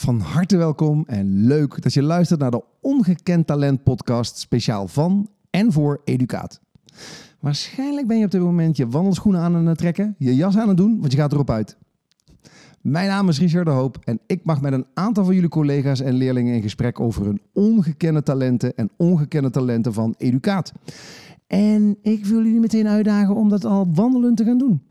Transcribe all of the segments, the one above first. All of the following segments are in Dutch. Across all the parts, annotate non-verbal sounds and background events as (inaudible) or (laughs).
Van harte welkom en leuk dat je luistert naar de Ongekend Talent podcast speciaal van en voor Educaat. Waarschijnlijk ben je op dit moment je wandelschoenen aan het trekken, je jas aan het doen, want je gaat erop uit. Mijn naam is Richard de Hoop en ik mag met een aantal van jullie collega's en leerlingen in gesprek over hun ongekende talenten en ongekende talenten van Educaat. En ik wil jullie meteen uitdagen om dat al wandelend te gaan doen.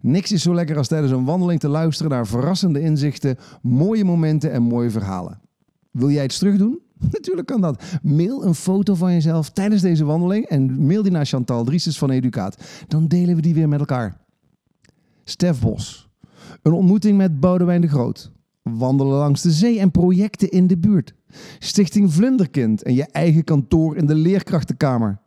Niks is zo lekker als tijdens een wandeling te luisteren naar verrassende inzichten, mooie momenten en mooie verhalen. Wil jij iets terug doen? (laughs) Natuurlijk kan dat. Mail een foto van jezelf tijdens deze wandeling en mail die naar Chantal Driestes van Educaat. Dan delen we die weer met elkaar. Stef Bos. Een ontmoeting met Boudewijn de Groot. Wandelen langs de zee en projecten in de buurt. Stichting Vlinderkind en je eigen kantoor in de leerkrachtenkamer.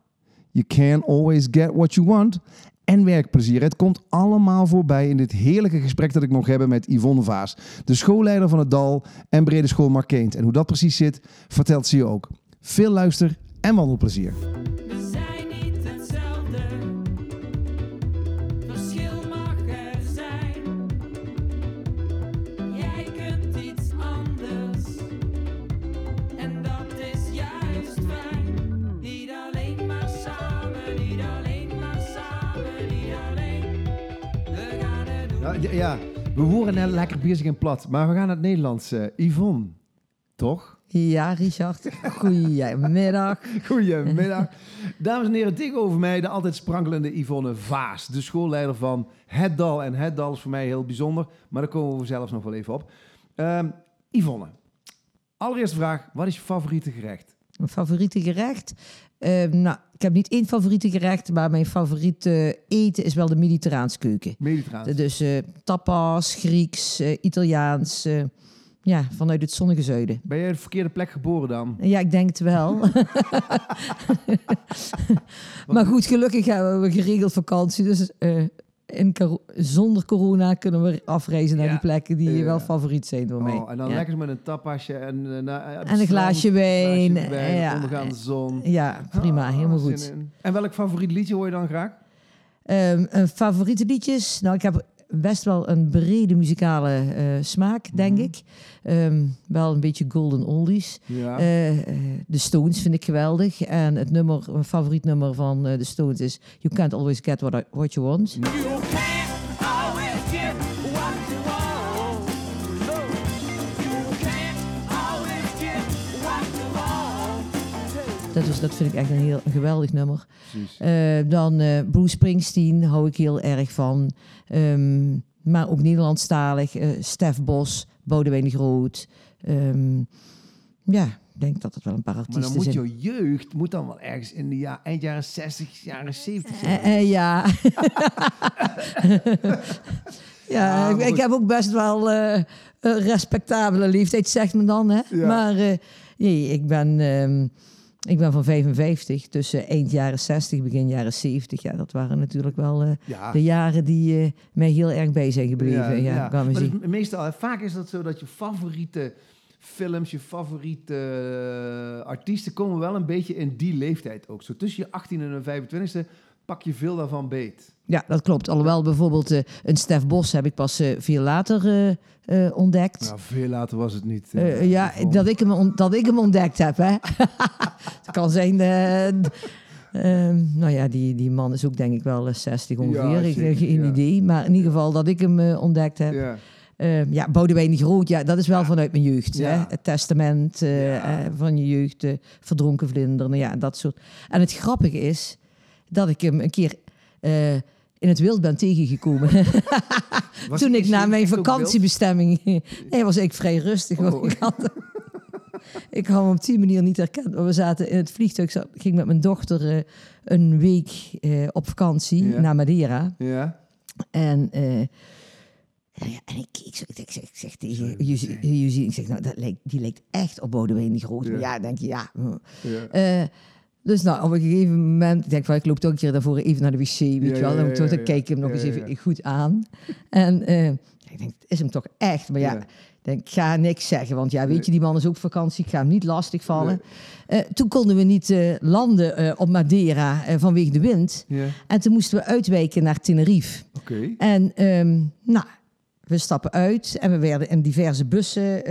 You can always get what you want en werkplezier. Het komt allemaal voorbij in dit heerlijke gesprek dat ik nog heb met Yvonne Vaas, de schoolleider van het Dal en Brede School Markeent. En hoe dat precies zit, vertelt ze je ook. Veel luister en wandelplezier. Ja, we horen net lekker bezig en plat, maar we gaan naar het Nederlands. eh, Yvonne, toch? Ja, Richard. Goedemiddag. (laughs) Goedemiddag. Dames en heren, tegenover mij de altijd sprankelende Yvonne Vaas, de schoolleider van Het Dal. En Het Dal is voor mij heel bijzonder, maar daar komen we zelfs nog wel even op. Ehm, Yvonne, allereerste vraag, wat is je favoriete gerecht? Mijn favoriete gerecht? Ehm, nou, ik heb niet één favoriete gerecht, maar mijn favoriete eten is wel de Mediterraanse keuken. Mediterraans. Dus eh, tapas, Grieks, eh, Italiaans. eh, ja, vanuit het zonnige zuiden. Ben jij de verkeerde plek geboren dan? Ja, ik denk het wel. (laughs) (laughs) maar goed, gelukkig hebben we geregeld vakantie. Dus in zonder corona kunnen we afreizen naar Ja. die plekken die Ja. wel favoriet zijn door mij. Oh, en dan ja. lekker met een tapasje en, eh, het En een glaasje wijn, glaasje wijn, ja. ondergaande zon. Ja, prima, Ah, helemaal goed. En welk favoriet liedje hoor je dan graag? Een favoriete liedjes? Nou, ik heb best wel een brede muzikale eh, smaak, denk ik. Ehm, wel een beetje golden oldies. Ja. Eh, eh, de Stones vind ik geweldig. En het nummer, mijn favoriet nummer van de Stones is You Can't Always Get What, I- what You Want. You Dat, is, dat vind ik echt een heel een geweldig nummer. Precies. Eh, dan eh, Bruce Springsteen hou ik heel erg van. Ehm, maar ook Nederlandstalig. eh Stef Bos, Boudewijn de Groot. Ehm, ja, ik denk dat het wel een paar Maar artiesten dan moet zijn. jouw jeugd moet dan wel ergens in de ja, eind jaren 60, jaren 70 zijn. Eh, eh, (laughs) ja. ja, maar ik, ik heb ook best wel respectabele leeftijd, zegt men dan. Hè? Ja. Maar nee, ik ben, ehm, ik ben van 55, tussen eind jaren 60, begin jaren 70. Ja, dat waren natuurlijk wel eh, Ja. de jaren die eh, mij heel erg bij zijn gebleven. Ja, Maar is meestal, vaak is dat zo dat je favoriete films, je favoriete eh, artiesten komen wel een beetje in die leeftijd ook. Zo tussen je 18 en de 25e pak je veel daarvan beet. Ja, dat klopt. Alhoewel bijvoorbeeld eh, een Stef Bos heb ik pas eh, veel later eh, ontdekt. Nou, veel later was het niet. Ja, dat ik, hem dat ik hem ontdekt heb. Hè? (laughs) het kan zijn. eh, ehm, nou ja, die, die man is ook denk ik wel eh, 60 ongeveer. Ja, ik heb geen ja. idee. Maar in ieder geval dat ik hem ontdekt heb. Ja. Ja. ja, Boudewijn de Groot, ja, dat is wel vanuit mijn jeugd. Ja. Hè? Het testament Ja. van je jeugd, verdronken vlinder, nou ja, dat soort. En het grappige is dat ik hem een keer eh, in het wild ben tegengekomen. (laughs) Toen ik naar mijn vakantiebestemming... Nee, was ik vrij rustig. want Oh. Ik, had, (laughs) ik had hem op die manier niet herkend. Maar we zaten in het vliegtuig. Ik ging met mijn dochter eh, een week eh, op vakantie Ja. naar Madeira. Ja. En, eh, ja, en ik. Ik zeg, ik zeg, ik zeg tegen ik zeg, nou, dat lijkt, die lijkt echt op Boudewijn die groot. Ja. Denk je, ja. Ja. Eh, dus nou, op een gegeven moment, ik denk van, ik loop toch een keer daarvoor even naar de wc, weet je wel. toen ja, kijk ik hem nog eens even goed aan. En eh, ik denk, het is hem toch echt? Maar ja, denk, ik ga niks zeggen, want ja, weet je, die man is ook op vakantie, ik ga hem niet lastigvallen. Eh, toen konden we niet eh, landen op Madeira vanwege de wind. Ja. En toen moesten we uitwijken naar Tenerife. Oké. En ehm, nou, we stappen uit en we werden in diverse bussen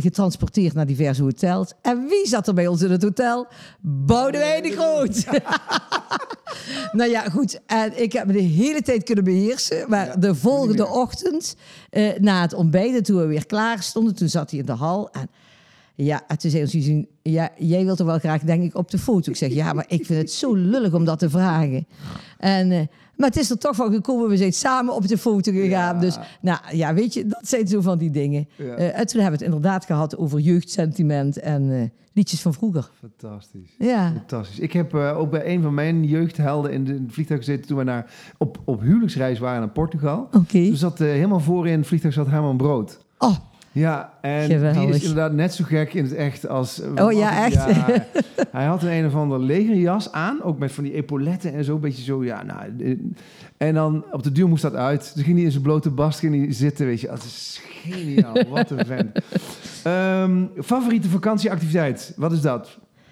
getransporteerd naar diverse hotels. En wie zat er bij ons in het hotel? Boudewijn de Groot. (laughs) (laughs) nou ja, goed. En ik heb me de hele tijd kunnen beheersen. Maar Ja, de volgende ochtend, eh, na het ontbijten, toen we weer klaar stonden, toen zat hij in de hal. En ja, en toen zei ons zien, ja, jij wilt er wel graag, denk ik, op de foto. Ik zeg, ja, maar ik vind het zo lullig om dat te vragen. En, eh, maar het is er toch van gekomen, we zijn samen op de foto gegaan. Ja. Dus, nou ja, weet je, dat zijn zo van die dingen. Ja. Eh, en toen hebben we het inderdaad gehad over jeugdsentiment en eh, liedjes van vroeger. Fantastisch. Ja, Fantastisch. Ik heb eh, ook bij een van mijn jeugdhelden in de- in het vliegtuig gezeten toen we naar, op, op huwelijksreis waren naar Portugal. oké. Toen zat helemaal voorin het vliegtuig zat Herman Brood. Oh, Ja, en die is inderdaad net zo gek in het echt als... Oh ja, echt? Ja, (laughs) hij had een een of ander legerjas aan, ook met van die epauletten en zo, een beetje zo, ja, nou... eh, En dan op de duur moest dat uit. Toen ging hij in zijn blote bast ging hij zitten, weet je. Dat is geniaal, wat een vent. (laughs) Ehm, favoriete vakantieactiviteit, wat is dat?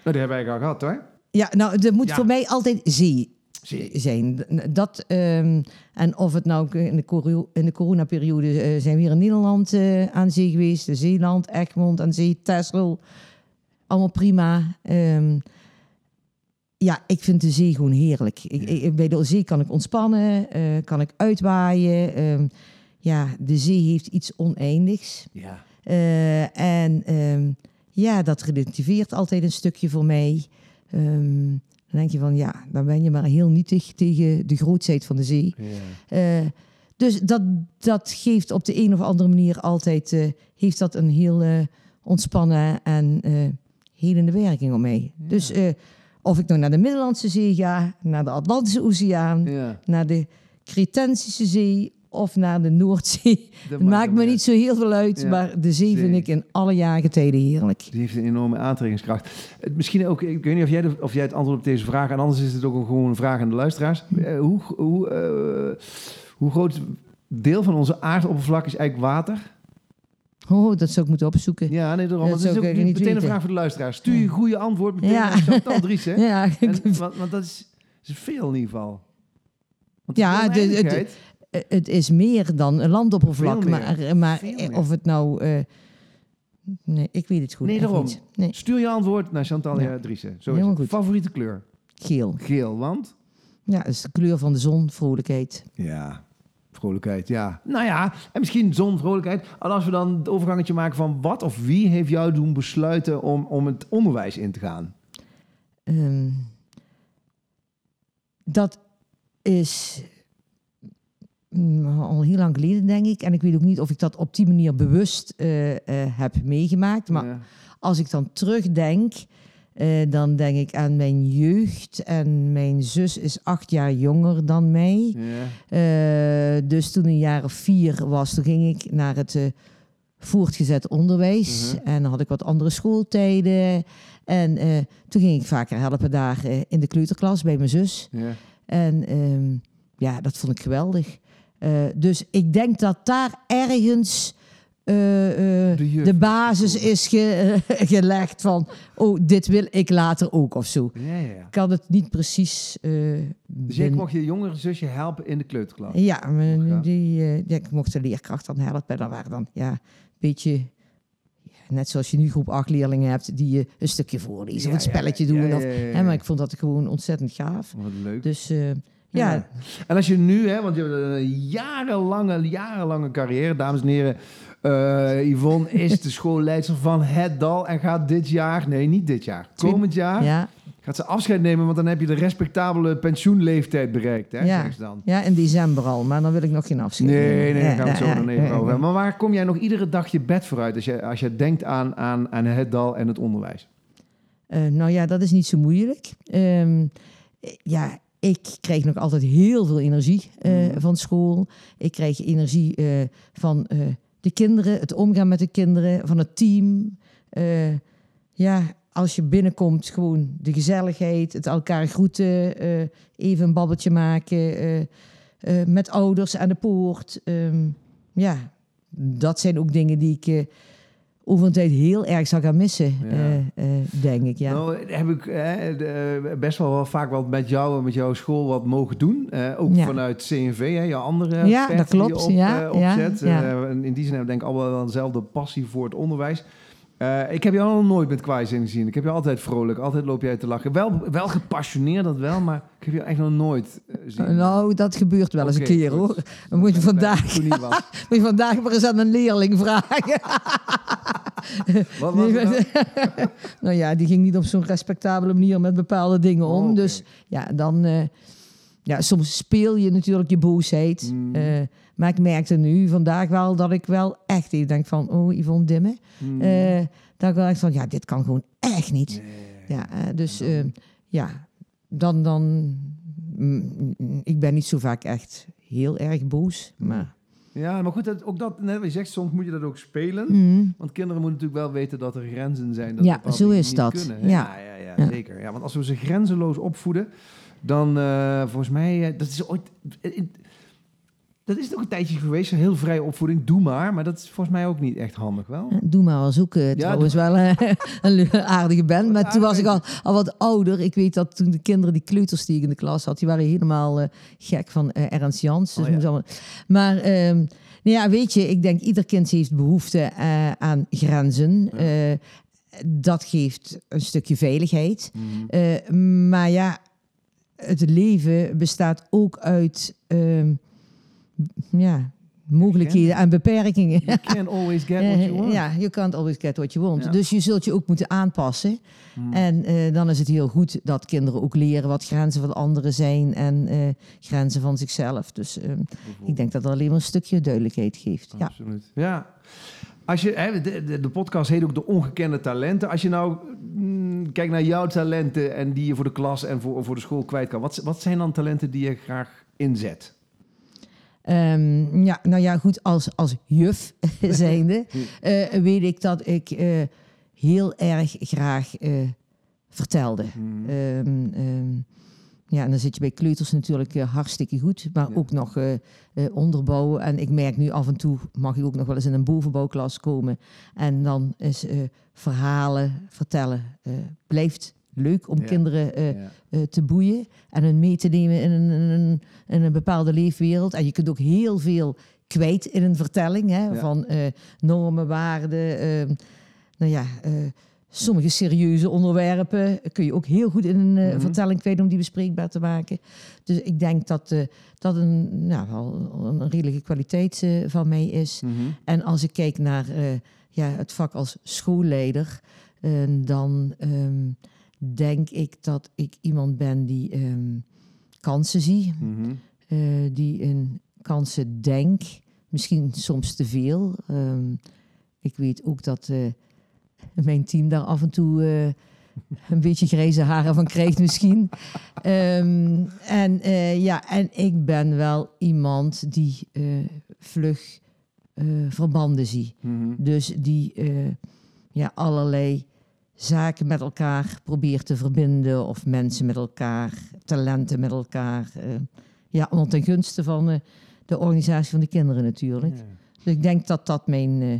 Nou, die hebben wij al gehad, hoor. ja, nou, er moet Ja. voor mij altijd Zee. Zijn. Dat, ehm, en of het nou in de, coro- in de coronaperiode eh, zijn we hier in Nederland eh, aan zee geweest. De Zeeland, Egmond aan zee, Texel. Allemaal prima. Ehm, ja, ik vind de zee gewoon heerlijk. Ik, ik- bij de zee kan ik ontspannen, eh, kan ik uitwaaien. Ehm, ja, de zee heeft iets oneindigs. Ja. En ja, dat relativeert altijd een stukje voor mij. Dan denk je van ja, dan ben je maar heel nietig tegen de grootheid van de zee. ja. Eh, dus dat, dat geeft op de een of andere manier altijd eh, heeft dat een heel eh, ontspannen en helende werking op mij. Dus of ik nou naar de Middellandse Zee ga, naar de Atlantische Oceaan, Ja. naar de Cretensische Zee of naar de Noordzee. (laughs) Dat Het maakt me niet zo heel veel uit, Ja. maar de zee, vind ik in alle jaargetijden heerlijk. Die heeft een enorme aantrekkingskracht. Misschien ook, ik weet niet of jij, de- of jij het antwoord op deze vraag, en anders is het ook een, gewoon een vraag aan de luisteraars. Eh, hoe, hoe, eh, hoe groot deel van onze aardoppervlak is eigenlijk water? Oh, dat zou ik moeten opzoeken. Ja, nee, daarom. Dat Dat is ook eigenlijk meteen niet een vraag voor de luisteraars. Stuur je goede antwoord meteen Ja. naar Dries, hè? (laughs) Ja, En, want, want dat is, is veel in ieder geval. Want Ja, de het is meer dan een landoppervlak. Maar, eh, of het nou... eh, nee, ik weet het goed. Nee, daarom. niet. Nee, Stuur je antwoord naar Chantal Ja. Driessen. Zo is Helemaal goed. Favoriete kleur? geel. Geel, want? Ja, dat is de kleur van de zon, vrolijkheid. Ja, vrolijkheid, ja. Nou ja, en misschien zon, vrolijkheid. En als we dan het overgangetje maken van wat of wie heeft jou doen besluiten om, om het onderwijs in te gaan? Ehm, dat is al heel lang geleden, denk ik. En ik weet ook niet of ik dat op die manier bewust eh, eh, heb meegemaakt. Maar Ja. als ik dan terugdenk, eh, dan denk ik aan mijn jeugd. En mijn zus is acht jaar jonger dan mij. Ja. Dus toen een jaar of vier was, toen ging ik naar het voortgezet onderwijs. Mhm. En dan had ik wat andere schooltijden. En toen ging ik vaker helpen daar in de kleuterklas bij mijn zus. Ja. En ehm, ja, dat vond ik geweldig. Eh, dus ik denk dat daar ergens eh, eh, De basis is ge- (laughs) gelegd van... oh, dit wil ik later ook of zo. Ja, ja, kan het niet precies... Dus jij ben- mocht je jongere zusje helpen in de kleuterklas? ja, maar. Die, ik mocht de leerkracht dan helpen. En dan waren dan ja, een beetje... net zoals je nu groep 8 leerlingen hebt... die je een stukje voorlezen of een spelletje doen. of, hè, maar ik vond dat gewoon ontzettend gaaf. Wat leuk. Dus ja, Ja. En als je nu, hè, want je hebt een jarenlange, jarenlange carrière, dames en heren. Eh, Yvonne is de schoolleidster van Het Dal en gaat dit jaar, nee niet dit jaar, komend jaar, ja, gaat ze afscheid nemen, want dan heb je de respectabele pensioenleeftijd bereikt, hè, Ja. dan. ja, in december al. Maar dan wil ik nog geen afscheid. Nee, nee, daar Ja, gaan we het zo dan ja, even over. Maar waar kom jij nog iedere dag je bed vooruit als je, als je denkt aan, aan, aan Het Dal en het onderwijs? Eh, nou ja, dat is niet zo moeilijk. Ehm, eh, ja, ik krijg nog altijd heel veel energie eh, Mhm. van school. Ik krijg energie eh, van eh, de kinderen, het omgaan met de kinderen, van het team. Ja, als je binnenkomt, gewoon de gezelligheid, het elkaar groeten, even een babbeltje maken met ouders aan de poort. Ehm, ja, dat zijn ook dingen die ik, eh, over een tijd heel erg zou gaan missen, Ja. eh, eh, denk ik. Ja. Nou, heb ik eh, best wel, wel vaak wat met jou en met jouw school wat mogen doen. Ook Ja. vanuit CNV, hè, jouw andere Ja, dat die je klopt. op, eh, ja, opzet. in die zin hebben we denk ik allemaal wel dezelfde passie voor het onderwijs. Eh, ik heb jou nog nooit met kwijzin gezien. Ik heb je altijd vrolijk, altijd loop jij te lachen. Wel, wel gepassioneerd, dat wel, maar ik heb je echt nog nooit zien. Nou, dat gebeurt wel eens een keer goed. hoor. Dan moet je vandaag, (laughs) moet je vandaag maar eens aan een leerling vragen. (laughs) Wat was het nou? (laughs) nou ja, die ging niet op zo'n respectabele manier met bepaalde dingen om. Oh. Dus ja, dan... eh, ja, soms speel je natuurlijk je boosheid. Mm. Maar ik merkte nu vandaag wel dat ik wel echt even denk van... Oh, Yvonne Dimmen. Hmm. Eh, dat ik wel echt van, ja, dit kan gewoon echt niet. Nee. Ja, eh, dus eh, ja, dan... dan mm, mm, ik ben niet zo vaak echt heel erg boos, maar... Ja, maar goed, dat, ook dat, net je zegt, soms moet je dat ook spelen. Mm, Want kinderen moeten natuurlijk wel weten dat er grenzen zijn. Dat Ja, zo is niet dat. Kunnen? Ja. Ja, ja, zeker. Ja, want als we ze grenzeloos opvoeden, dan eh, volgens mij, dat is ooit... in- dat is ook een tijdje geweest, een heel vrije opvoeding, doe maar. Maar dat is volgens mij ook niet echt handig, wel? eh, Doe maar zoeken. Ja, trouwens wel eh, (laughs) een aardige band. Maar toen was ik al, al wat ouder. Ik weet dat toen de kinderen, die kleuters die ik in de klas had... die waren helemaal eh, gek van eh, Ernst Jans. Dus Oh, ja. moest allemaal- Maar ehm, nou ja, weet je, ik denk ieder kind heeft behoefte eh, aan grenzen. Dat geeft een stukje veiligheid. Mhm. Maar ja, het leven bestaat ook uit ehm, ja, mogelijkheden en beperkingen. You can't always get what you (laughs) want. Ja, you can't always get what you want. Ja. Dus je zult je ook moeten aanpassen. Mhm. En eh, dan is het heel goed dat kinderen ook leren wat grenzen van anderen zijn en eh, grenzen van zichzelf. Dus eh, ik denk dat dat alleen maar een stukje duidelijkheid geeft. Ja. Absoluut. Ja. Als je, hè, de, de, de podcast heet ook de ongekende talenten. Als je nou mm, kijkt naar jouw talenten en die je voor de klas en voor, voor de school kwijt kan. Wat, wat zijn dan talenten die je graag inzet? Ehm, ja, nou ja, goed, als, als juf (laughs) zijnde (laughs) eh, weet ik dat ik eh, heel erg graag eh, vertelde. Mhm. Ehm, ehm, ja, en dan zit je bij kleuters natuurlijk hartstikke goed, maar Ja. ook nog onderbouwen. En ik merk nu af en toe, mag ik ook nog wel eens in een bovenbouwklas komen. En dan is verhalen vertellen, blijft leuk om Ja. kinderen eh, Ja. eh, te boeien en hun mee te nemen in een, een, in een bepaalde leefwereld. En je kunt ook heel veel kwijt in een vertelling hè, Ja. van eh, normen, waarden. eh, nou ja, sommige serieuze onderwerpen kun je ook heel goed in een Mhm. vertelling kwijt om die bespreekbaar te maken. Dus ik denk dat dat een, nou, wel een redelijke kwaliteit van mij is. Mhm. En als ik kijk naar ja, het vak als schoolleider, dan ehm, denk ik dat ik iemand ben die ehm, kansen zie, Mhm. eh, die in kansen denk, misschien soms te veel. Ehm, ik weet ook dat eh, mijn team daar af en toe eh, een beetje grijze haren van krijgt misschien. Ehm, en ja, en ik ben wel iemand die vlug verbanden zie. Mhm. Dus die ja, allerlei zaken met elkaar probeert te verbinden. Of mensen met elkaar, talenten met elkaar. eh, ja, allemaal ten gunste van eh, de organisatie van de kinderen natuurlijk. Ja. Dus ik denk dat dat mijn, eh,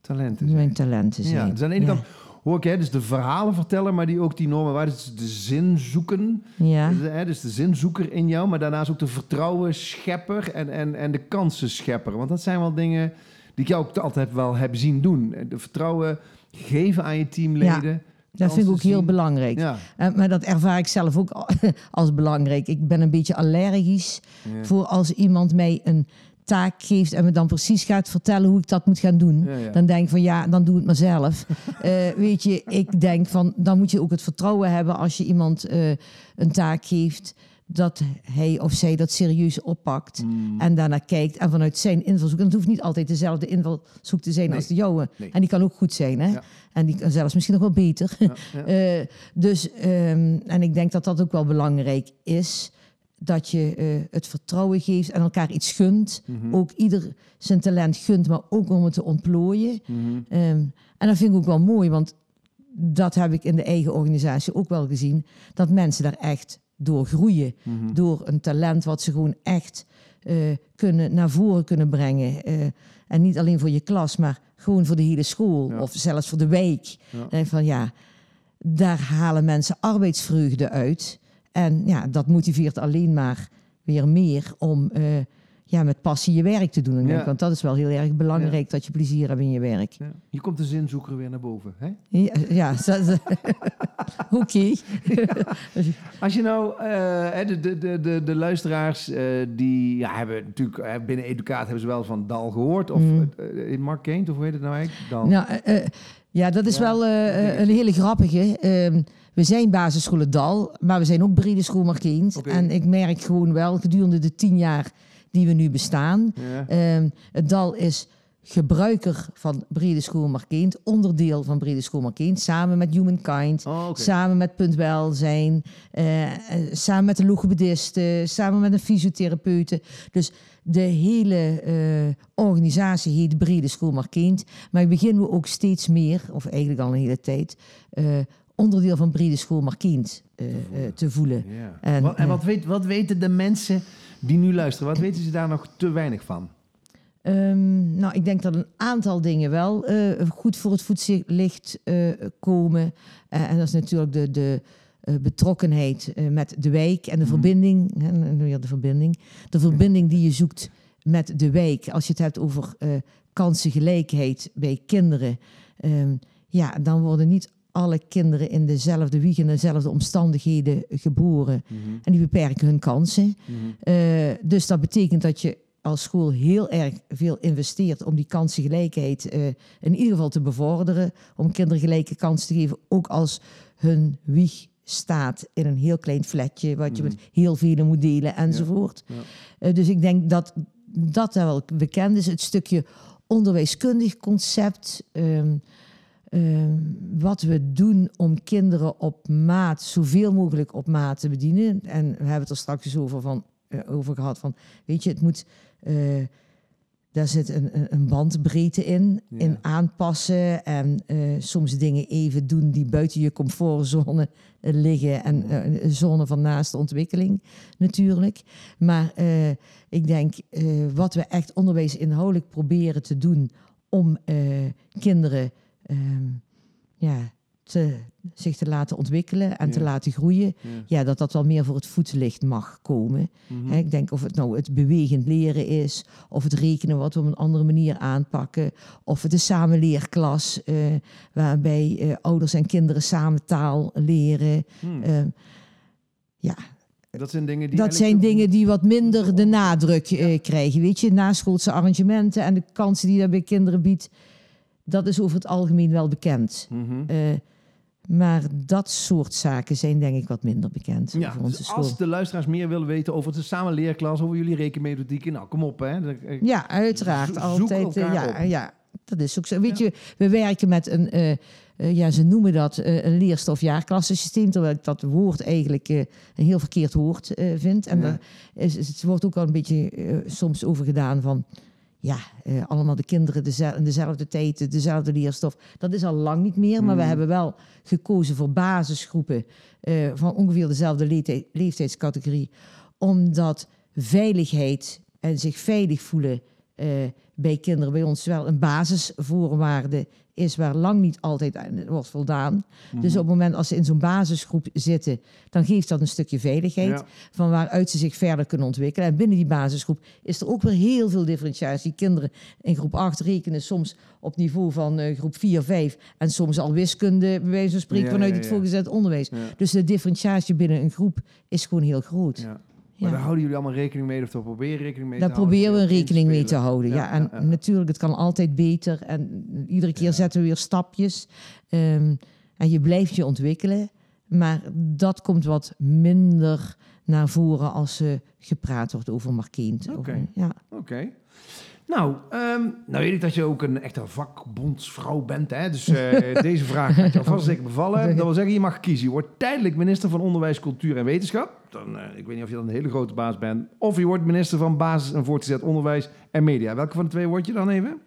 Talenten. zijn. mijn talenten zijn. Ja, dus aan de ene ja. kant hoor ik hè, dus de verhalen vertellen, maar die ook die normen waarden, dus de zin zoeken. Ja, Dus, hè, dus de zinzoeker in jou, maar daarnaast ook de vertrouwen schepper en, en, en de kansen schepper. Want dat zijn wel dingen die ik jou ook altijd wel heb zien doen. De vertrouwen geven aan je teamleden. dat vind ik ook heel zien. belangrijk. Ja. Eh, maar dat ervaar ik zelf ook al- (laughs) als belangrijk. Ik ben een beetje allergisch Ja. voor als iemand mij een taak geeft en me dan precies gaat vertellen hoe ik dat moet gaan doen. Ja, ja. Dan denk ik van ja, dan doe het maar zelf. (laughs) Eh, weet je, ik denk van dan moet je ook het vertrouwen hebben als je iemand eh, een taak geeft dat hij of zij dat serieus oppakt Mm. en daarnaar kijkt en vanuit zijn invalshoek. En het hoeft niet altijd dezelfde invalshoek te zijn Nee. als de jouwe. Nee. En die kan ook goed zijn, hè? Ja. En die kan zelfs misschien nog wel beter. Ja, (laughs) ja. Eh, dus, ehm, en ik denk dat dat ook wel belangrijk is. Dat je eh, het vertrouwen geeft en elkaar iets gunt. Mhm. Ook ieder zijn talent gunt, maar ook om het te ontplooien. Mhm. Ehm, en dat vind ik ook wel mooi, want dat heb ik in de eigen organisatie ook wel gezien. Dat mensen daar echt door groeien. Mhm. Door een talent wat ze gewoon echt eh, kunnen, naar voren kunnen brengen. Eh, en niet alleen voor je klas, maar gewoon voor de hele school Ja. of zelfs voor de wijk. Ja. Ik van ja, daar halen mensen arbeidsvreugde uit. En ja, dat motiveert alleen maar weer meer om eh, ja, met passie je werk te doen. Denk, Ja. Want dat is wel heel erg belangrijk dat je plezier hebt in je werk. Ja. Hier komt de zinzoeker weer naar boven. Hè? Ja, (laughs) oké. Als je nou, eh, de, de, de, de, de luisteraars, eh, die ja, hebben natuurlijk eh, binnen Educaat hebben ze wel van Dal gehoord. Of Mm. eh, in Mark Keent, of hoe heet het nou eigenlijk? Dal. Nou, ja, dat is wel een hele grappige. Ehm, we zijn basisschool Het Dal, maar we zijn ook brede school. Oké. En ik merk gewoon wel gedurende de tien jaar die we nu bestaan. Ja. Ehm, het Dal is gebruiker van Brede School Markeend, onderdeel van Brede School Markeend, samen met Humankind, Oh, samen met Punt Welzijn, eh, eh, samen met de logopedisten, samen met een fysiotherapeuten. Dus de hele eh, organisatie heet Brede School Markeend, maar beginnen we ook steeds meer, of eigenlijk al een hele tijd, onderdeel van Brede School Markeend eh, eh, te voelen. En, en wat, weet, wat weten de mensen die nu luisteren? Wat weten ze daar nog te weinig van? Ehm, nou, ik denk dat een aantal dingen wel eh, goed voor het voetlicht eh, komen. Eh, en dat is natuurlijk de, de betrokkenheid met de wijk en de verbinding. Hè, en weer de verbinding. De verbinding die je zoekt met de wijk. Als je het hebt over kansengelijkheid bij kinderen. Ehm, ja, dan worden niet alle kinderen in dezelfde wieg en dezelfde omstandigheden geboren. En die beperken hun kansen. Eh, dus dat betekent dat je als school heel erg veel investeert om die kansengelijkheid eh, in ieder geval te bevorderen. Om kinderen gelijke kansen te geven, ook als hun wieg staat in een heel klein flatje, wat je met heel vele moet delen enzovoort. Ja. Eh, dus ik denk dat dat wel bekend is. Het stukje onderwijskundig concept. ehm, ehm, wat we doen om kinderen op maat, zoveel mogelijk op maat te bedienen. En we hebben het er straks eens over, van, eh, over gehad van, weet je, het moet, eh, daar zit een, een- bandbreedte in, Ja. in aanpassen en eh, soms dingen even doen die buiten je comfortzone liggen en een zone van naaste ontwikkeling natuurlijk. Maar ik denk, wat we echt onderwijsinhoudelijk proberen te doen om kinderen ehm, ja, te, zich te laten ontwikkelen en te laten groeien, Ja. ja, dat dat wel meer voor het voetlicht mag komen. Mhm. Ik denk of het nou het bewegend leren is, of het rekenen wat we op een andere manier aanpakken, of het de samenleerklas, eh, waarbij eh, ouders en kinderen samen taal leren. Hmm. Eh, ja, Dat zijn dingen die. dat zijn dingen die wat minder de nadruk eh, krijgen. Weet je, naschoolse arrangementen en de kansen die dat bij kinderen biedt, dat is over het algemeen wel bekend. Mhm. Eh, maar dat soort zaken zijn denk ik wat minder bekend Ja, over onze dus school. als de luisteraars meer willen weten over de samenleerklas, over jullie rekenmethodieken, nou kom op hè. Eh, Ja, uiteraard. Zo- altijd. eh, ja, ja, dat is ook zo. Weet Ja. je, we werken met een, eh, ja, ze noemen dat een leerstof-jaarklassensysteem, terwijl ik dat woord eigenlijk een heel verkeerd woord vind. En Ja. daar is, is- het wordt ook al een beetje soms over gedaan van, ja, eh, allemaal de kinderen dezel- in dezelfde tijd, dezelfde leerstof. Dat is al lang niet meer, maar we Mhm. hebben wel gekozen voor basisgroepen eh, van ongeveer dezelfde leeftijd- leeftijdscategorie, omdat veiligheid en zich veilig voelen eh, bij kinderen bij ons wel een basisvoorwaarde is waar lang niet altijd aan wordt voldaan. Dus op het moment als ze in zo'n basisgroep zitten, dan geeft dat een stukje veiligheid Ja. van waaruit ze zich verder kunnen ontwikkelen. En binnen die basisgroep is er ook weer heel veel differentiatie. Kinderen in groep 8 rekenen soms op niveau van eh, groep 4, 5 en soms al wiskunde, bij wijze van spreken, Ja, vanuit ja, het voorgezet onderwijs. Dus de differentiatie binnen een groep is gewoon heel groot. Ja. Ja. Maar daar houden jullie allemaal rekening mee, of daar proberen rekening mee Daar te houden? proberen we rekening mee te houden. Ja, en natuurlijk, het kan altijd beter. En iedere keer zetten we weer stapjes. Ehm, en je blijft je ontwikkelen. Maar dat komt wat minder naar voren als er gepraat wordt over Markeend. Oké. Ja. Oké. Nou, ehm, nou weet ik dat je ook een echte vakbondsvrouw bent. Hè? Dus eh, (laughs) deze vraag gaat je alvast zeker bevallen. Dat wil zeggen, je mag kiezen. Je wordt tijdelijk minister van Onderwijs, Cultuur en Wetenschap. Dan, eh, ik weet niet of je dan een hele grote baas bent. Of je wordt minister van Basis- en Voortgezet Onderwijs en Media. Welke van de twee word je dan even?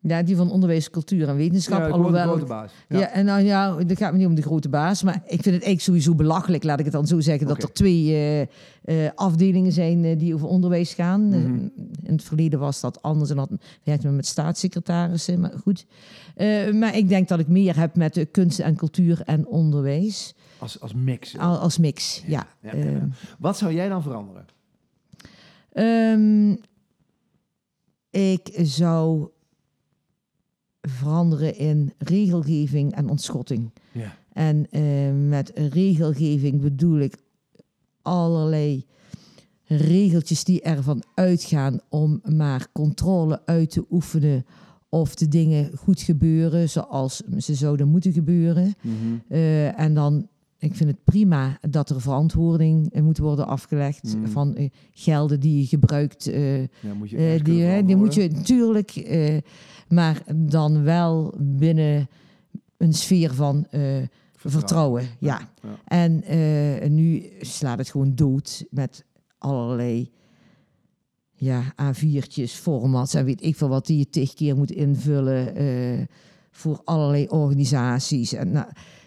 Ja, die van onderwijs, cultuur en wetenschap. Ja, de grote, alhoewel, baas. Ja. en nou ja, het gaat me niet om de grote baas, maar ik vind het eigenlijk sowieso belachelijk, laat ik het dan zo zeggen, dat er twee eh, eh, afdelingen zijn eh, die over onderwijs gaan. Mhm. in het verleden was dat anders en dat werkte met staatssecretarissen, maar goed. Maar ik denk dat ik meer heb met de kunst en cultuur en onderwijs Als, als mix. al- als mix. Ja. Ja, Eh, ja. Wat zou jij dan veranderen? Ehm, ik zou veranderen in regelgeving en ontschotting. Ja. En eh, met regelgeving bedoel ik allerlei regeltjes die ervan uitgaan om maar controle uit te oefenen of de dingen goed gebeuren zoals ze zouden moeten gebeuren. Mhm. Eh, en dan, ik vind het prima dat er verantwoording eh, moet worden afgelegd Mm. van eh, gelden die je gebruikt. Ja, moet je eh, die, hè, die moet je natuurlijk, maar dan wel binnen een sfeer van eh, vertrouwen. Ja. Ja. En nu slaat het gewoon dood met allerlei ja, A4'tjes, formats en weet ik veel wat die je tig keer moet invullen voor allerlei organisaties. En, nou,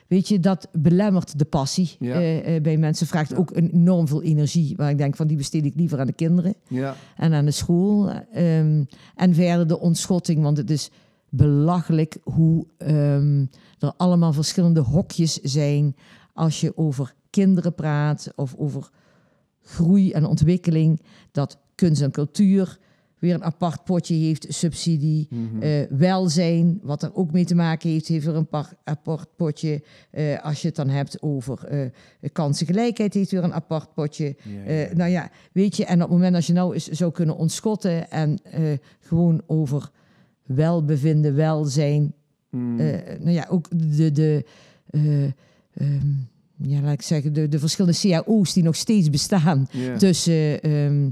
weet je, dat belemmert de passie Ja. eh, eh, bij mensen. Vraagt Ja. ook enorm veel energie, waar ik denk van die besteed ik liever aan de kinderen Ja. en aan de school. Ehm, en verder de ontschotting, want het is belachelijk hoe ehm, er allemaal verschillende hokjes zijn als je over kinderen praat of over groei en ontwikkeling. Dat kunst en cultuur weer een apart potje heeft, subsidie. Mhm. Eh, welzijn, wat er ook mee te maken heeft, heeft weer een par- apart potje. Eh, als je het dan hebt over eh, kansengelijkheid, heeft weer een apart potje. Ja, ja, nou ja, weet je, en op het moment als je nou eens zou kunnen ontschotten en gewoon over welbevinden, welzijn, Mhm. nou ja, ook de, de eh, ehm, ja, laat ik zeggen, de, de verschillende cao's die nog steeds bestaan tussen ehm,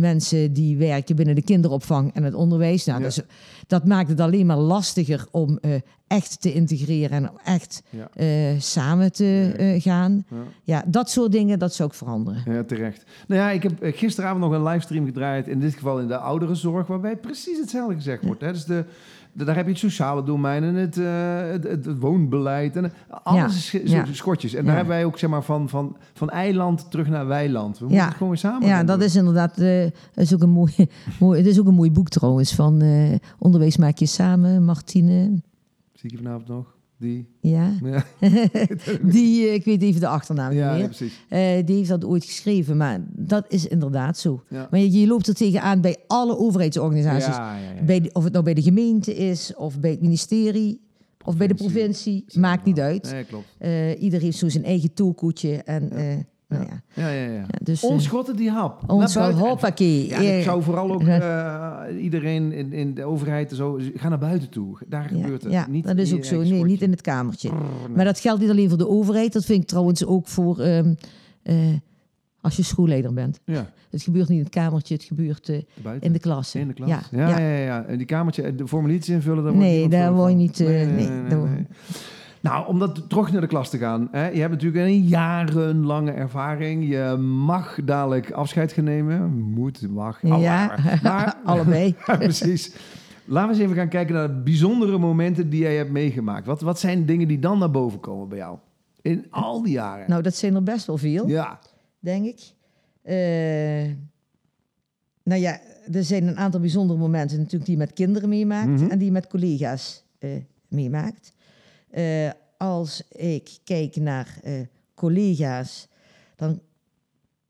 mensen die werken binnen de kinderopvang en het onderwijs. Nou, Ja. dat, is- dat maakt het alleen maar lastiger om eh, echt te integreren en om echt eh, samen te eh, gaan. Ja. Dat soort dingen, dat zou ik veranderen. Ja, terecht. Nou ja, ik heb gisteravond nog een livestream gedraaid, in dit geval in de ouderenzorg, waarbij precies hetzelfde gezegd wordt. Hè? Dus de, de- daar heb je het sociale domein en het, eh, het, woonbeleid en alles Ja, is sch- ja. schotjes. En daar hebben wij ook zeg maar, van, van, van eiland terug naar weiland. We moeten het gewoon weer samen Ja, dat is inderdaad eh, is ook een mooi, (laughs) mooi. Het is ook een mooi boek trouwens van eh, Onderwijs maak je samen, Martine. Zie ik je vanavond nog? Die? Ja, Ja, (laughs) (laughs) die, eh, ik weet even de achternaam ja, niet meer. Eh, die heeft dat ooit geschreven, maar dat is inderdaad zo. Ja. Maar je, je loopt er tegenaan bij alle overheidsorganisaties. Bij de- of het nou bij de gemeente is, of bij het ministerie, of bij de Provincie. Maakt niet uit. Nee, klopt. Eh, ieder heeft zo zijn eigen toolkoetje. En, Ja. Nou ja. Ja, ja, ja. Ja, dus, eh, Ontschotten die hap. hoppakee. Ja, ik zou vooral ook eh, iedereen in, in de overheid en zo, ga naar buiten toe. Daar ja, gebeurt het. ja, niet dat is in ook je zo. Nee, niet in het kamertje. Brrr, nee. Maar dat geldt niet alleen voor de overheid. Dat vind ik trouwens ook voor ehm, eh, als je schoolleider bent. Ja, Het gebeurt niet in het kamertje, het gebeurt in de klas. In de klas. Ja, Ja, ja, ja. ja. ja. En die kamertje, de formuliertjes invullen, daar wordt Nee, niemand daar vrolijk word je niet, eh, nee, daar word- Nou, om dat terug naar de klas te gaan. Hè, je hebt natuurlijk een jarenlange ervaring. Je mag dadelijk afscheid gaan nemen. Moet, mag. Ja, (laughs) (laughs) allebei. (laughs) Maar, allebei. Precies. Laten we eens even gaan kijken naar de bijzondere momenten die jij hebt meegemaakt. Wat, wat zijn dingen die dan naar boven komen bij jou? In al die jaren. Nou, dat zijn er best wel veel, ja. denk ik. Eh, nou ja, er zijn een aantal bijzondere momenten natuurlijk die je met kinderen meemaakt Mhm. en die je met collega's eh, meemaakt. Eh, als ik kijk naar eh, collega's, dan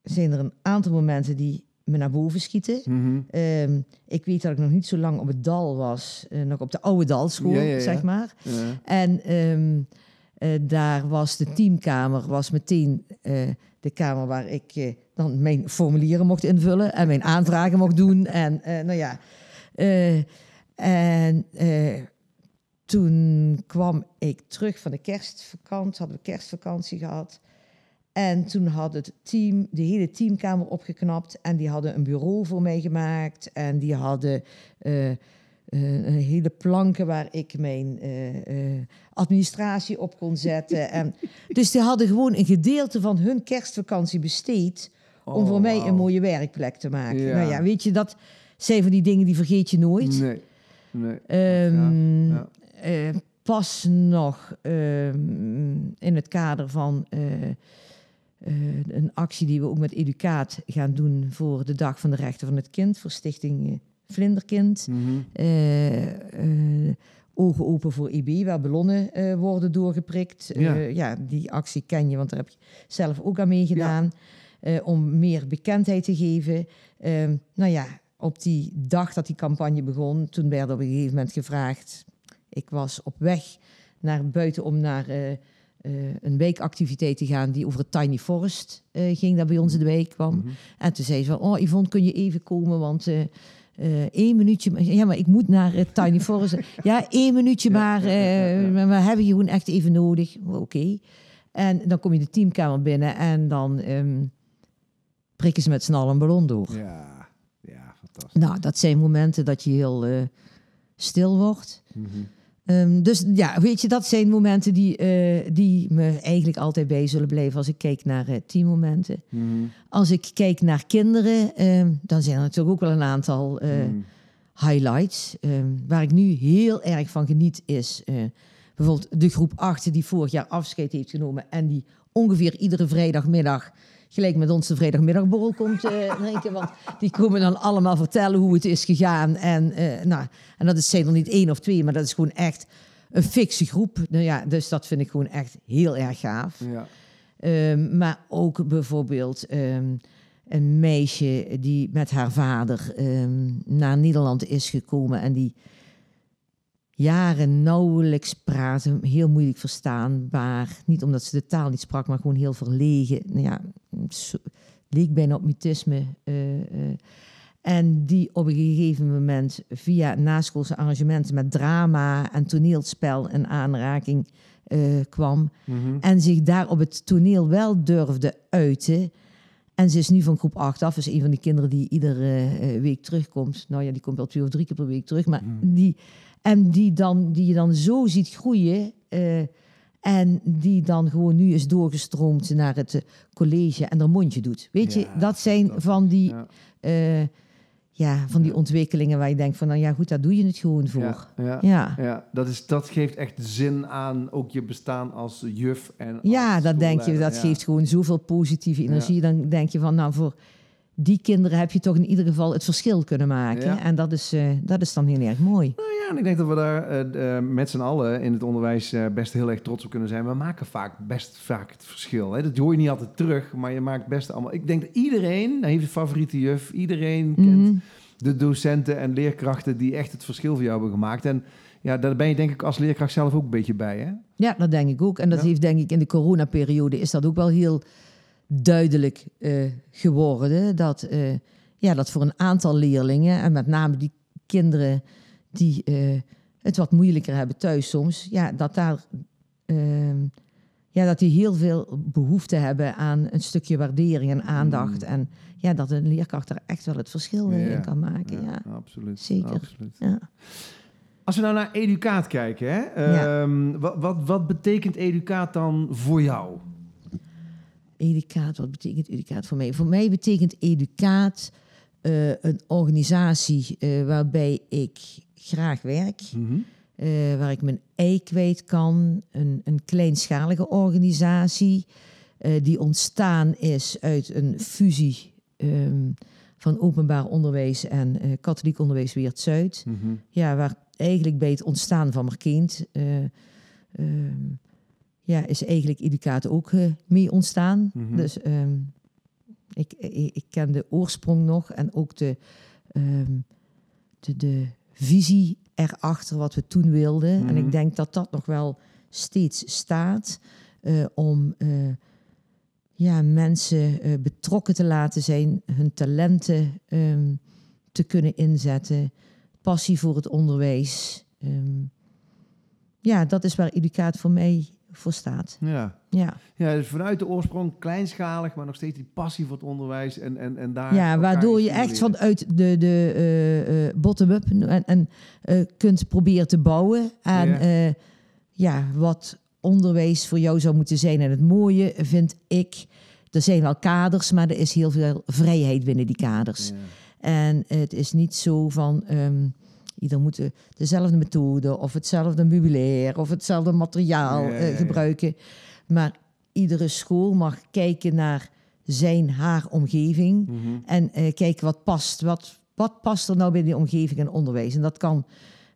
zijn er een aantal momenten die me naar boven schieten. Mhm. Ehm, ik weet dat ik nog niet zo lang op het dal was, eh, nog op de oude dalschool, Ja, ja, ja. zeg maar. En ehm, eh, daar was de teamkamer, was meteen de kamer waar ik dan mijn formulieren mocht invullen en mijn aanvragen mocht doen. En nou ja, en toen kwam ik terug van de kerstvakantie, hadden we kerstvakantie gehad. En toen had het team, de hele teamkamer opgeknapt. En die hadden een bureau voor mij gemaakt. En die hadden eh, eh, een hele planken waar ik mijn eh, administratie op kon zetten. en, (laughs) dus die hadden gewoon een gedeelte van hun kerstvakantie besteed om Oh, voor mij een mooie werkplek te maken. Ja. Nou ja, weet je, dat zijn van die dingen die vergeet je nooit. Nee. Nee. Ehm, Ja. eh, pas nog ehm, in het kader van eh, eh, een actie die we ook met Educaat gaan doen voor de Dag van de Rechten van het Kind, voor Stichting eh, Vlinderkind. Eh, eh, ogen open voor IB, waar ballonnen eh, worden doorgeprikt. Ja. Eh, ja, die actie ken je, want daar heb je zelf ook aan meegedaan. Eh, om meer bekendheid te geven. Ehm, nou ja, op die dag dat die campagne begon, toen werd op een gegeven moment gevraagd. Ik was op weg naar buiten om naar eh, eh, een weekactiviteit te gaan die over het Tiny Forest eh, ging, dat bij ons in de week kwam. Mhm. En toen zei ze van, oh Yvonne, kun je even komen, want één minuutje... Ja, maar ik moet naar het Tiny (laughs) Forest. ja, één minuutje maar, maar we hebben je gewoon echt even nodig. Oké. En dan kom je de teamkamer binnen en dan ehm, prikken ze met allen een ballon door. Ja, ja, fantastisch. Nou, dat zijn momenten dat je heel stil wordt. Mhm. Ehm, dus ja, weet je, dat zijn momenten die, eh, die me eigenlijk altijd bij zullen blijven als ik kijk naar eh, teammomenten. Mhm. Als ik kijk naar kinderen, ehm, dan zijn er natuurlijk ook wel een aantal eh, Mhm. highlights. Ehm, waar ik nu heel erg van geniet is bijvoorbeeld de groep 8 die vorig jaar afscheid heeft genomen en die ongeveer iedere vrijdagmiddag gelijk met ons de vrijdagmiddagborrel komt eh, drinken. Want die komen dan allemaal vertellen hoe het is gegaan. En, eh, nou, en dat is, zijn er niet één of twee, maar dat is gewoon echt een fikse groep. Nou ja, dus dat vind ik gewoon echt heel erg gaaf. Ja. Ehm, maar ook bijvoorbeeld ehm, een meisje die met haar vader ehm, naar Nederland is gekomen en die jaren nauwelijks praten, heel moeilijk verstaanbaar. Niet omdat ze de taal niet sprak, maar gewoon heel verlegen. Nou ja, leek bijna op mutisme. eh, eh. en die op een gegeven moment via naschoolse arrangementen met drama en toneelspel in aanraking eh, kwam. Mhm. En zich daar op het toneel wel durfde uiten. En ze is nu van groep 8 af. Is een van die kinderen die iedere week terugkomt. Nou ja, die komt wel twee of drie keer per week terug. Maar die, en die, dan, die je dan zo ziet groeien. eh, en die dan gewoon nu is doorgestroomd naar het eh, college en er mondje doet. Weet je, dat zijn dat- van die, Ja. eh, ja, van die ontwikkelingen waar je denkt van, nou ja, goed, daar doe je het gewoon voor. Ja, ja. Ja. Ja, dat, is, dat geeft echt zin aan ook je bestaan als juf. En Ja, dat denk je. Dat geeft gewoon zoveel positieve energie. Dan denk je van, nou, voor die kinderen heb je toch in ieder geval het verschil kunnen maken. Ja. En dat is, eh, dat is dan heel erg mooi. Nou ja, en ik denk dat we daar eh, eh, met z'n allen in het onderwijs best heel erg trots op kunnen zijn. We maken vaak best vaak het verschil. Hè? Dat hoor je niet altijd terug, maar je maakt best allemaal... Ik denk dat iedereen heeft een favoriete juf. Iedereen kent Mhm. de docenten en leerkrachten die echt het verschil voor jou hebben gemaakt. En ja, daar ben je denk ik als leerkracht zelf ook een beetje bij, hè? Ja, dat denk ik ook. En dat Ja. heeft denk ik in de coronaperiode is dat ook wel heel duidelijk eh, geworden. Dat, eh, ja, dat voor een aantal leerlingen, en met name die kinderen die eh, het wat moeilijker hebben thuis soms, ja, dat daar ehm, ja, dat die heel veel behoefte hebben aan een stukje waardering en aandacht. Mm. En ja, dat een leerkracht daar echt wel het verschil Ja. in kan maken. Ja. absoluut. Zeker. Absoluut. Ja. Als we nou naar educaat kijken, hè? Ja. Ehm, wat, wat, wat betekent educaat dan voor jou? Educaat, wat betekent educaat voor mij? Voor mij betekent educaat eh, een organisatie eh, waarbij ik graag werk, Mhm. eh, waar ik mijn ei kwijt kan. Een, een kleinschalige organisatie die ontstaan is uit een fusie ehm, van openbaar onderwijs en katholiek onderwijs Weert-Zuid. Mhm. Ja, waar eigenlijk bij het ontstaan van Markeend eh, ehm, ja, is eigenlijk Educaat ook eh, mee ontstaan. Mhm. Dus ehm, ik, ik, ik ken de oorsprong nog en ook de, ehm, de, de visie erachter wat we toen wilden. En Mhm. ik denk dat dat nog wel steeds staat eh, om eh, ja, mensen betrokken te laten zijn, hun talenten ehm, te kunnen inzetten, passie voor het onderwijs. Ja, dat is waar educaat voor mij voor staat. Ja. Ja, ja, dus vanuit de oorsprong kleinschalig, maar nog steeds die passie voor het onderwijs en, en, en daar... ja waardoor je echt vanuit de, de eh, eh, bottom-up en, en eh, kunt proberen te bouwen aan Ja. ja. wat onderwijs voor jou zou moeten zijn. En het mooie vind ik, er zijn wel kaders, maar er is heel veel vrijheid binnen die kaders. Ja. En het is niet zo van, ehm, Ieder moet de- dezelfde methode of hetzelfde meubilair of hetzelfde materiaal Ja, ja, eh, ja. gebruiken. Maar iedere school mag kijken naar zijn, haar omgeving Mhm. en eh, kijken wat past. Wat, wat past er nou bij die omgeving en onderwijs? En dat kan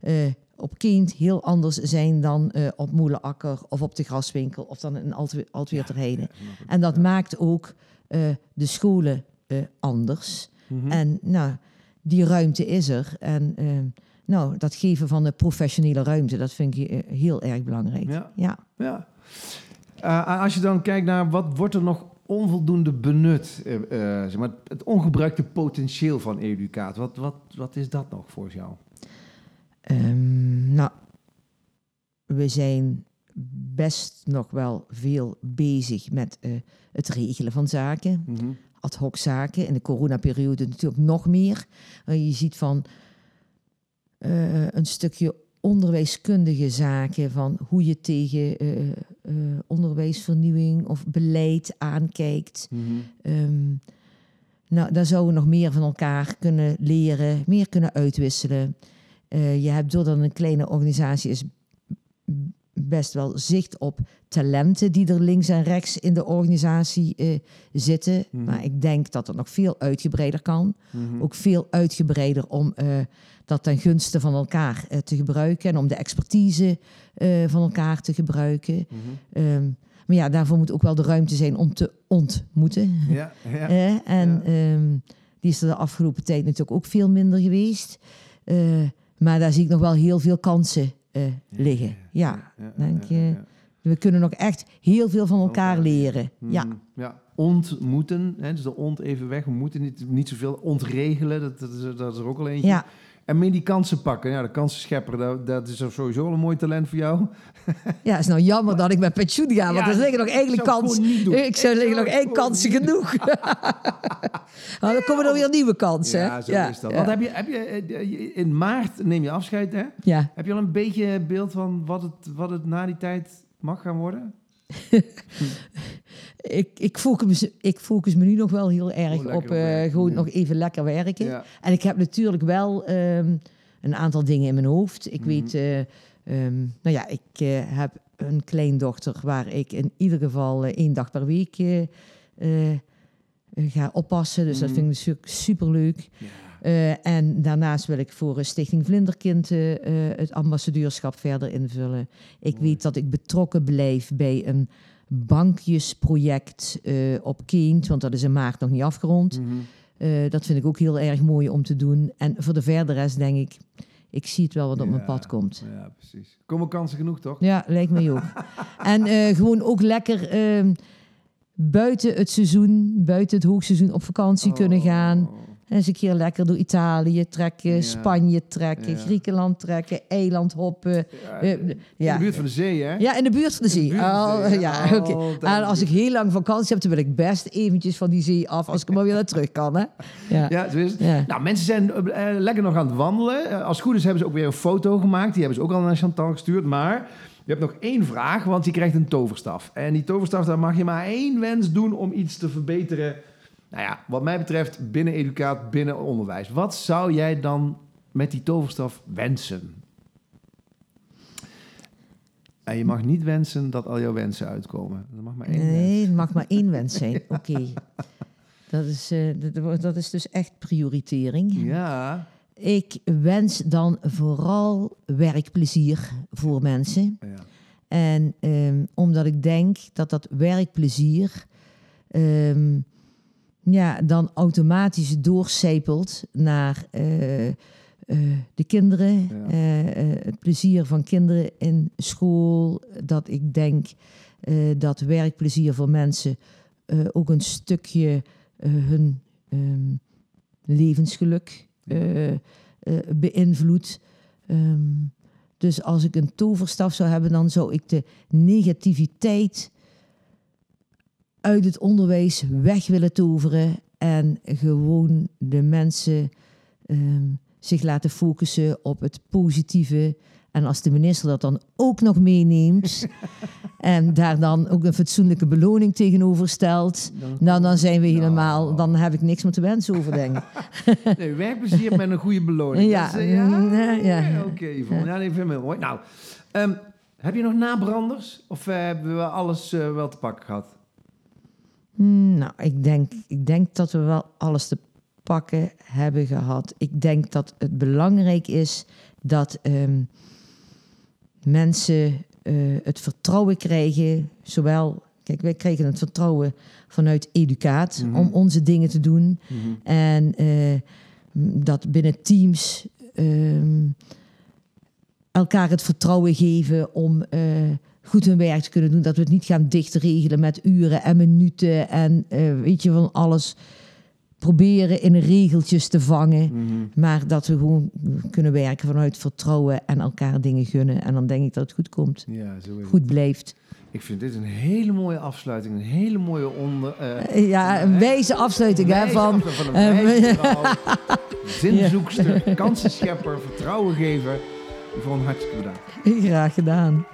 eh, op kind heel anders zijn dan op Moelenakker of op de graswinkel of dan in Altwe- Heide. En dat maakt ook de scholen anders. Mhm. En nou, die ruimte is er. En nou, dat geven van de professionele ruimte, dat vind ik eh, heel erg belangrijk. Ja. ja. Ja. Eh, als je dan kijkt naar wat wordt er nog onvoldoende benut, eh, zeg maar, het ongebruikte potentieel van educaat, wat, wat, wat is dat nog voor jou? Ehm, nou, we zijn best nog wel veel bezig met het regelen van zaken. Mhm. ad hoc zaken. In de coronaperiode natuurlijk nog meer. Je ziet van eh, een stukje onderwijskundige zaken, van hoe je tegen eh, eh, onderwijsvernieuwing of beleid aankijkt. Ehm, nou, daar zouden we nog meer van elkaar kunnen leren, meer kunnen uitwisselen. Je hebt doordat een kleine organisatie is, best wel zicht op talenten die er links en rechts in de organisatie zitten. Mhm. Maar ik denk dat het nog veel uitgebreider kan. Mhm. Ook veel uitgebreider om dat ten gunste van elkaar eh, te gebruiken en om de expertise eh, van elkaar te gebruiken. Mhm. Ehm, maar ja, daarvoor moet ook wel de ruimte zijn om te ontmoeten. Ja, ja. (laughs) En Ja. ehm, die is er de afgelopen tijd natuurlijk ook veel minder geweest. Eh, maar daar zie ik nog wel heel veel kansen liggen. Ja, denk je. we kunnen nog echt heel veel van elkaar leren. Ja, Mhm. ja. Ontmoeten, hè, dus de ont even weg. We moeten niet, niet zoveel ontregelen, dat, dat, is, dat is er ook al eentje. ja. En meer die kansen pakken. Ja, de kansen schepperen, dat, dat is sowieso een mooi talent voor jou. (laughs) ja, het is nou jammer dat ik met pensioen ga, want Ja, er liggen nog eigenlijk kansen. Ik zou liggen nog één kansen genoeg. (laughs) (laughs) nou, dan komen er weer nieuwe kansen. Ja, zo ja, is dat. Want heb je, heb je, eh, in maart neem je afscheid, hè? ja. Heb je al een beetje beeld van wat het, wat het na die tijd mag gaan worden? Ik, ik, focus, ik focus me nu nog wel heel erg op eh, gewoon Ja. nog even lekker werken. Ja. En ik heb natuurlijk wel ehm, een aantal dingen in mijn hoofd. Ik Mhm. weet, eh, ehm, nou ja, ik eh, heb een kleindochter waar ik in ieder geval één dag per week ga oppassen. Dus dat Mhm. vind ik natuurlijk superleuk. Ja. En daarnaast wil ik voor Stichting Vlinderkind het ambassadeurschap verder invullen. Ik Mooi. weet dat ik betrokken blijf bij een bankjesproject eh, op Kind, want dat is in maart nog niet afgerond. Mhm. Eh, dat vind ik ook heel erg mooi om te doen. En voor de verdere rest denk ik, ik zie het wel wat op mijn pad komt. Ja, precies. Komen kansen genoeg, toch? Ja, lijkt me ook. (laughs) en eh, gewoon ook lekker ehm, buiten het seizoen, buiten het hoogseizoen op vakantie kunnen gaan. En eens een keer lekker door Italië trekken, Ja. Spanje trekken, Ja. Griekenland trekken, eiland hoppen. Ja, Eh, in de buurt van de zee, hè? ja, in de buurt van de zee. Oh, zee, ja, (laughs) oké. En als ik heel lang vakantie heb, dan wil ik best eventjes van die zee af, als ik maar weer naar terug kan. Hè? Ja. Ja, zo is het. Nou, mensen zijn eh, lekker nog aan het wandelen. Eh, als het goed is hebben ze ook weer een foto gemaakt. Die hebben ze ook al naar Chantal gestuurd. Maar je hebt nog één vraag, want je krijgt een toverstaf. En die toverstaf, daar mag je maar één wens doen om iets te verbeteren. Nou ja, wat mij betreft binnen educaat, binnen onderwijs. Wat zou jij dan met die toverstaf wensen? En je mag niet wensen dat al jouw wensen uitkomen. Er mag maar één wens. Nee, het mag maar één wens zijn. (laughs) Oké. Dat, is, eh, dat is dus echt prioritering. Ja. Ik wens dan vooral werkplezier voor mensen. ja. En ehm, omdat ik denk dat dat werkplezier ehm, ja, dan automatisch doorcijpelt naar eh, eh, de kinderen. Ja. eh, het plezier van kinderen in school. Dat ik denk dat werkplezier voor mensen ook een stukje hun ehm, levensgeluk beïnvloedt. Ehm, dus als ik een toverstaf zou hebben, dan zou ik de negativiteit uit het onderwijs weg willen toveren en gewoon de mensen ehm, zich laten focussen op het positieve. En als de minister dat dan ook nog meeneemt (laughs) en daar dan ook een fatsoenlijke beloning tegenover stelt, nou dan zijn we helemaal, dan heb ik niks meer te wensen over, denk ik. (laughs) Nee, werkplezier met een goede beloning. Ja, Dat is, eh, ja, mm, ja, ja. Oké, Yvonne. ja, nee, vind ik mooi. Nou, ehm, heb je nog nabranders? Of eh, hebben we alles eh, wel te pakken gehad? Hmm, Nou, ik denk, ik denk dat we wel alles te pakken hebben gehad. Ik denk dat het belangrijk is dat ehm, mensen eh, het vertrouwen krijgen. Zowel, kijk, wij kregen het vertrouwen vanuit educaat Mhm. om onze dingen te doen. En eh, dat binnen teams ehm, elkaar het vertrouwen geven om eh, goed hun werk te kunnen doen. Dat we het niet gaan dichtregelen met uren en minuten en eh, weet je van alles proberen in regeltjes te vangen. Maar dat we gewoon kunnen werken vanuit vertrouwen en elkaar dingen gunnen. En dan denk ik dat het goed komt. Ja, zo is het. Goed blijft. Ik vind dit een hele mooie afsluiting. Een hele mooie onder... Eh, Ja, een wijze afsluiting hè, van... van een wijze (laughs) vrouw, zinzoekster, kansenschepper, vertrouwengever. Yvonne, hartstikke bedankt. Graag gedaan.